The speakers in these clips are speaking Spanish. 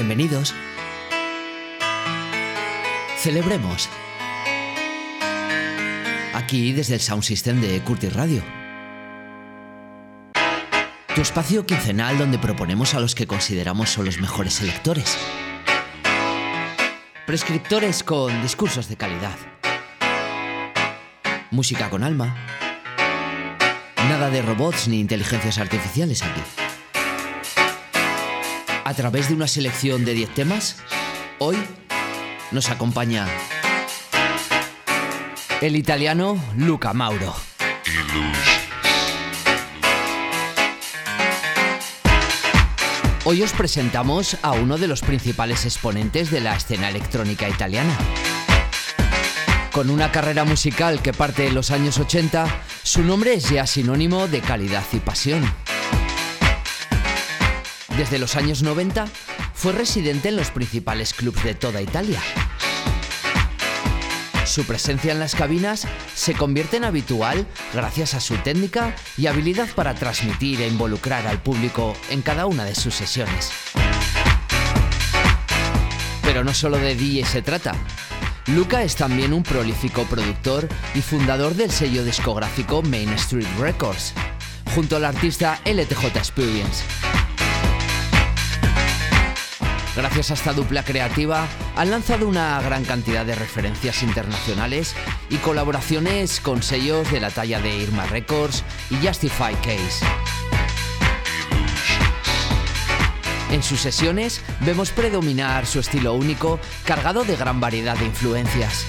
Bienvenidos. Celebremos. Aquí desde el Sound System de Curtis Radio. Tu espacio quincenal donde proponemos a los que consideramos son los mejores selectores. Prescriptores con discursos de calidad. Música con alma. Nada de robots ni inteligencias artificiales aquí. A través de una selección de 10 temas, hoy nos acompaña el italiano Luca Mauro. Hoy os presentamos a uno de los principales exponentes de la escena electrónica italiana. Con una carrera musical que parte de los años 80, su nombre es ya sinónimo de calidad y pasión. Desde los años 90 fue residente en los principales clubs de toda Italia. Su presencia en las cabinas se convierte en habitual gracias a su técnica y habilidad para transmitir e involucrar al público en cada una de sus sesiones. Pero no solo de DJ se trata. Luca es también un prolífico productor y fundador del sello discográfico Main Street Records, junto al artista LTJ Experience. Gracias a esta dupla creativa, han lanzado una gran cantidad de referencias internacionales y colaboraciones con sellos de la talla de Irma Records y Justify Case. En sus sesiones vemos predominar su estilo único, cargado de gran variedad de influencias.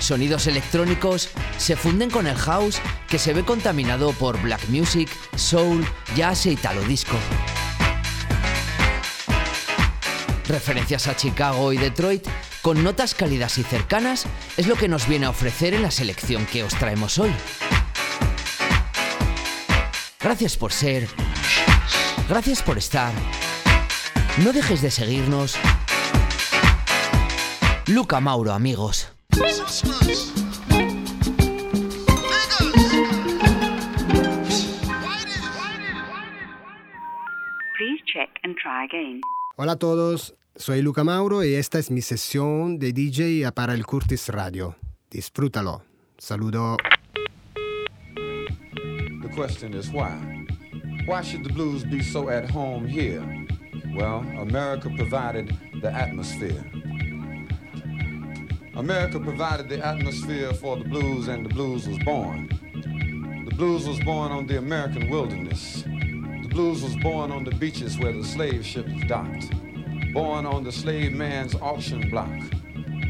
Sonidos electrónicos se funden con el house que se ve contaminado por black music, soul, jazz e italo disco. Referencias a Chicago y Detroit con notas cálidas y cercanas es lo que nos viene a ofrecer en la selección que os traemos hoy. Gracias por ser. Gracias por estar. No dejes de seguirnos. Luca Mauro, amigos. Please check and try again. Hola a todos, soy Luca Mauro y esta es mi sesión de DJ para el Curtis Radio. Disfrútalo. Saludo. The question is why? Why should the blues be so at home here? Well, America provided the atmosphere. America provided the atmosphere for the blues, and the blues was born. The blues was born on the American wilderness. The blues was born on the beaches where the slave ships docked. Born on the slave man's auction block.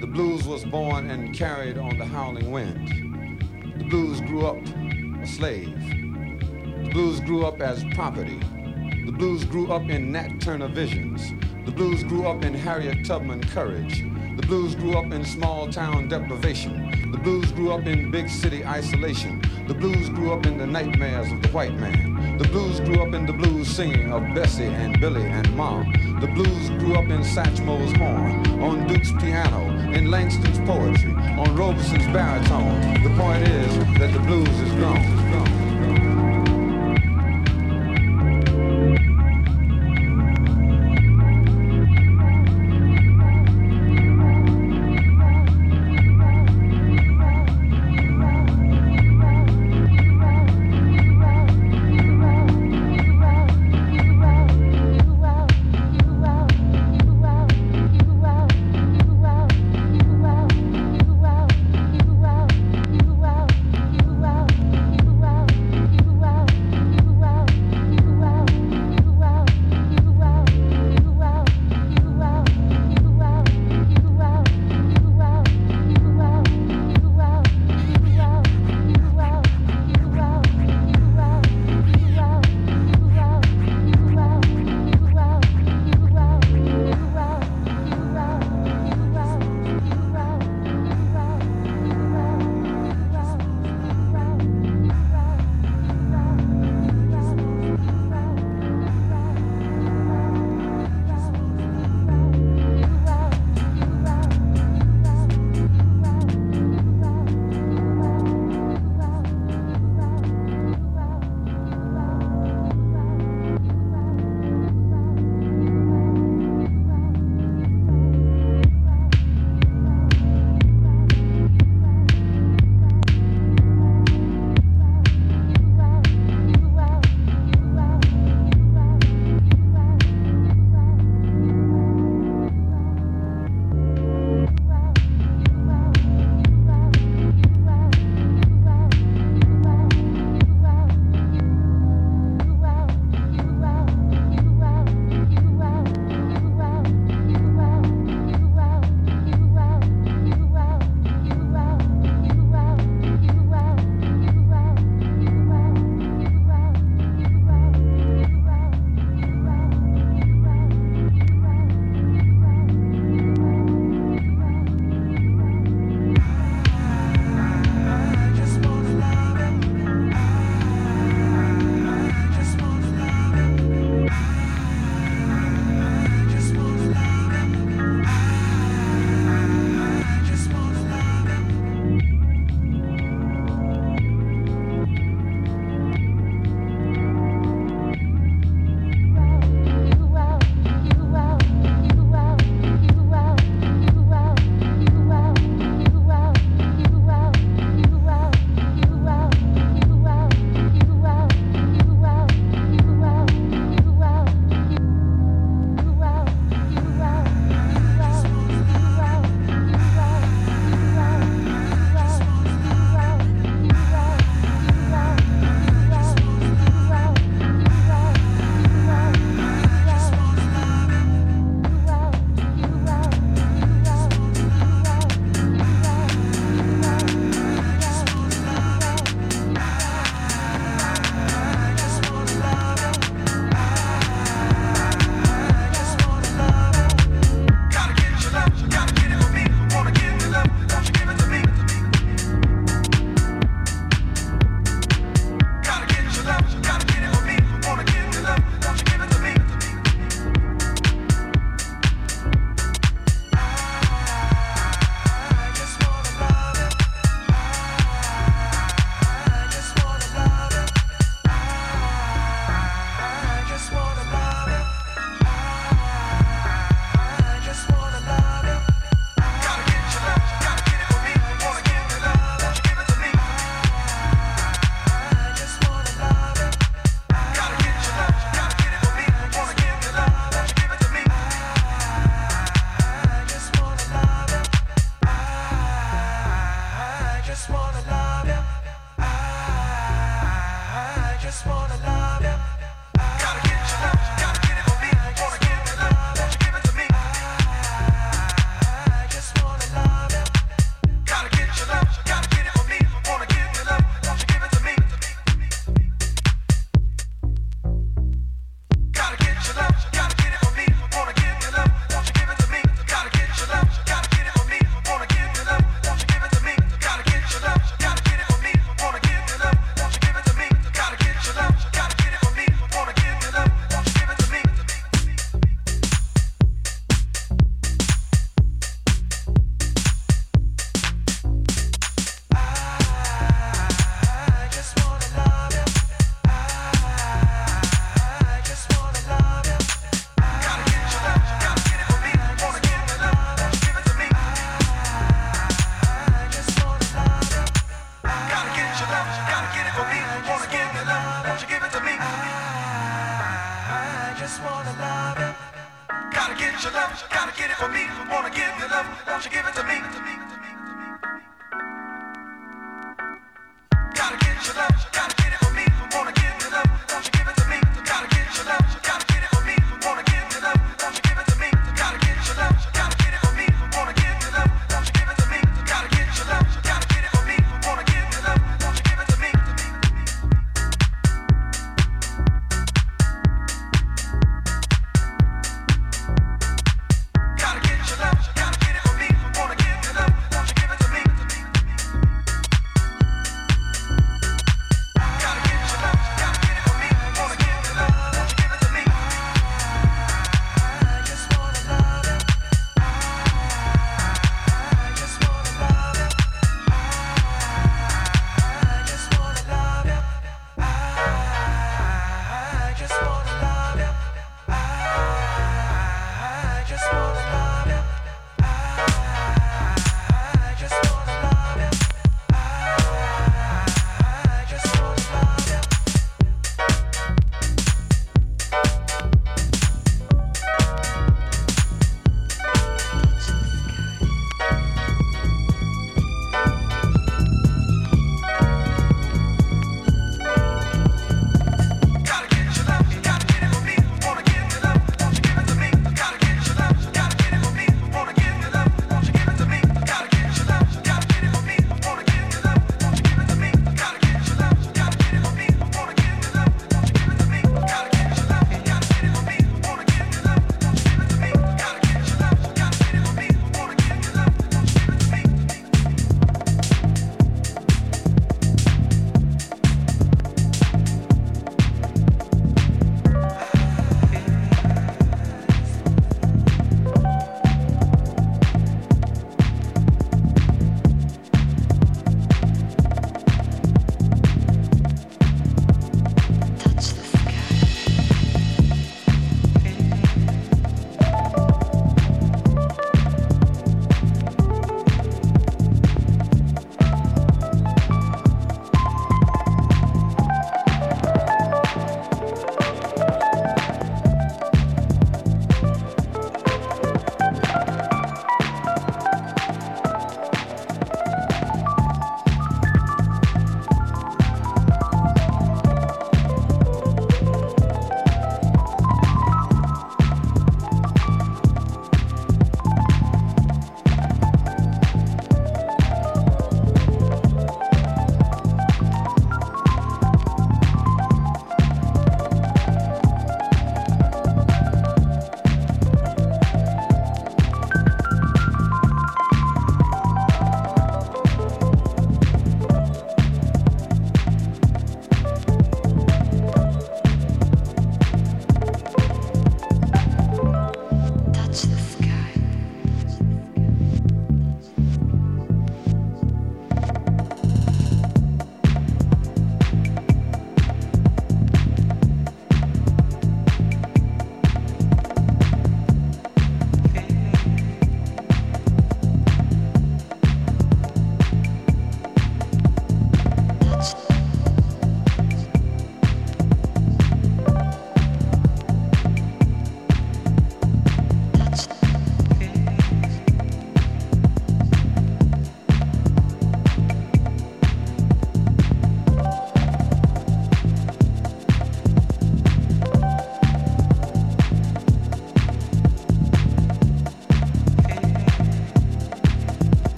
The blues was born and carried on the howling wind. The blues grew up a slave. The blues grew up as property. The blues grew up in Nat Turner visions. The blues grew up in Harriet Tubman courage. The blues grew up in small town deprivation. The blues grew up in big city isolation. The blues grew up in the nightmares of the white man. The blues grew up in the blues singing of Bessie and Billy and Ma. The blues grew up in Satchmo's horn, on Duke's piano, in Langston's poetry, on Robeson's baritone. The point is that the blues is grown.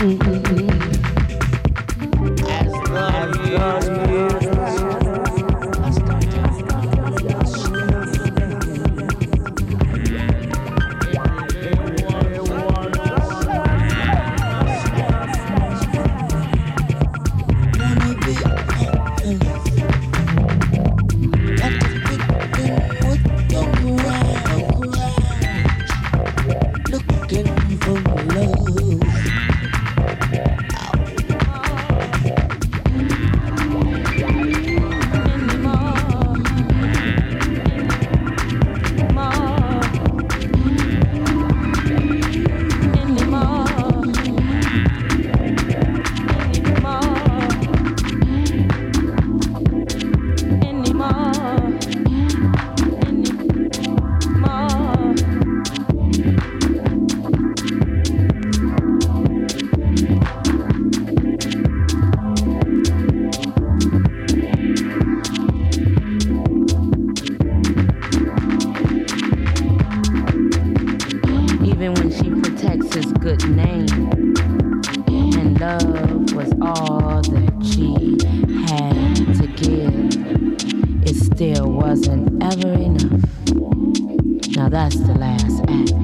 mm, mm. it still wasn't ever enough. Now that's the last act.